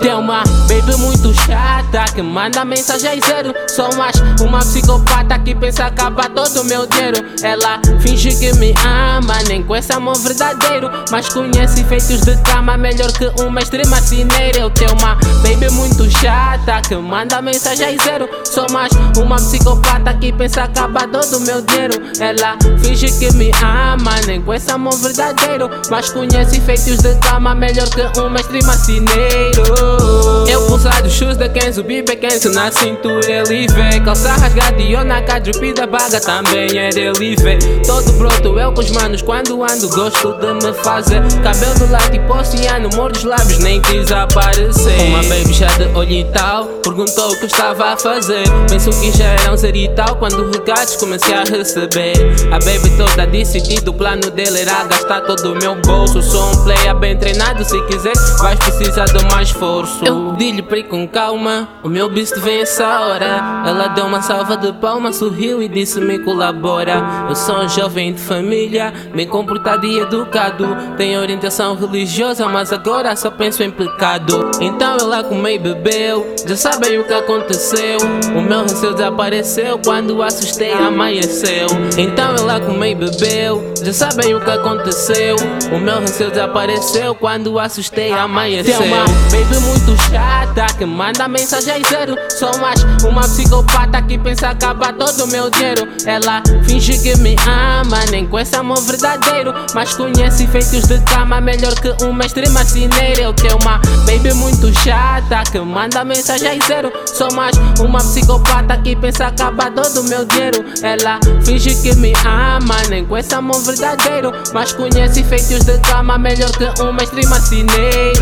Tem uma baby muito chata que manda mensagem zero. Sou mais uma psicopata que pensa acabar todo meu dinheiro. Ela finge que me ama, nem com esse amor verdadeiro. Mas conhece feitos de cama melhor que uma extrema cineira. Eu tenho uma baby muito chata que manda mensagem zero. Sou mais uma psicopata que pensa acabar todo meu dinheiro. Ela finge que me ama, nem com esse amor verdadeiro. Mas conhece feitos de cama melhor que uma extrema cineiro. Eu pulsar os shoes da Kenzo, bibe Kenzo na cintura ele vê Calça rasgada e eu na cadrupida baga também é dele vê Todo broto eu com os manos quando ando gosto de me fazer. Cabelo lá tipo oceano, mordo os lábios nem quis aparecer Uma baby já de olho e tal, perguntou o que eu estava a fazer. Penso que já era um zero e tal quando regados comecei a receber. A baby toda disse que do plano dele era gastar todo o meu bolso. Sou um player bem treinado, se quiser vais precisar de mais esforço. Eu pedi-lhe para ir com calma, o meu beast vem essa hora. Ela deu uma salva de palmas, sorriu e disse-me colabora. Eu sou um jovem de família, bem comportado e educado. Tenho orientação religiosa, mas agora só penso em pecado. Então ela comeu e bebeu, já sabem o que aconteceu. O meu receio desapareceu quando assustei amanheceu. Então ela comeu e bebeu, já sabem o que aconteceu. O meu receio desapareceu quando assustei amanheceu. Tem uma baby muito chata que manda mensagem zero. Sou mais uma psicopata que pensa acabar todo meu dinheiro. Ela finge que me ama, nem esse amor verdadeiro. Mas conhece feitos de cama melhor que uma extrema cineira Eu tenho uma baby muito chata que manda mensagem zero. Sou mais uma psicopata que pensa acabar todo meu dinheiro. Ela finge que me ama, nem esse amor verdadeiro. Mas conhece feitos de cama melhor que uma extrema cineiro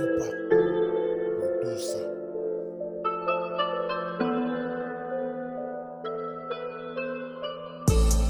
Super.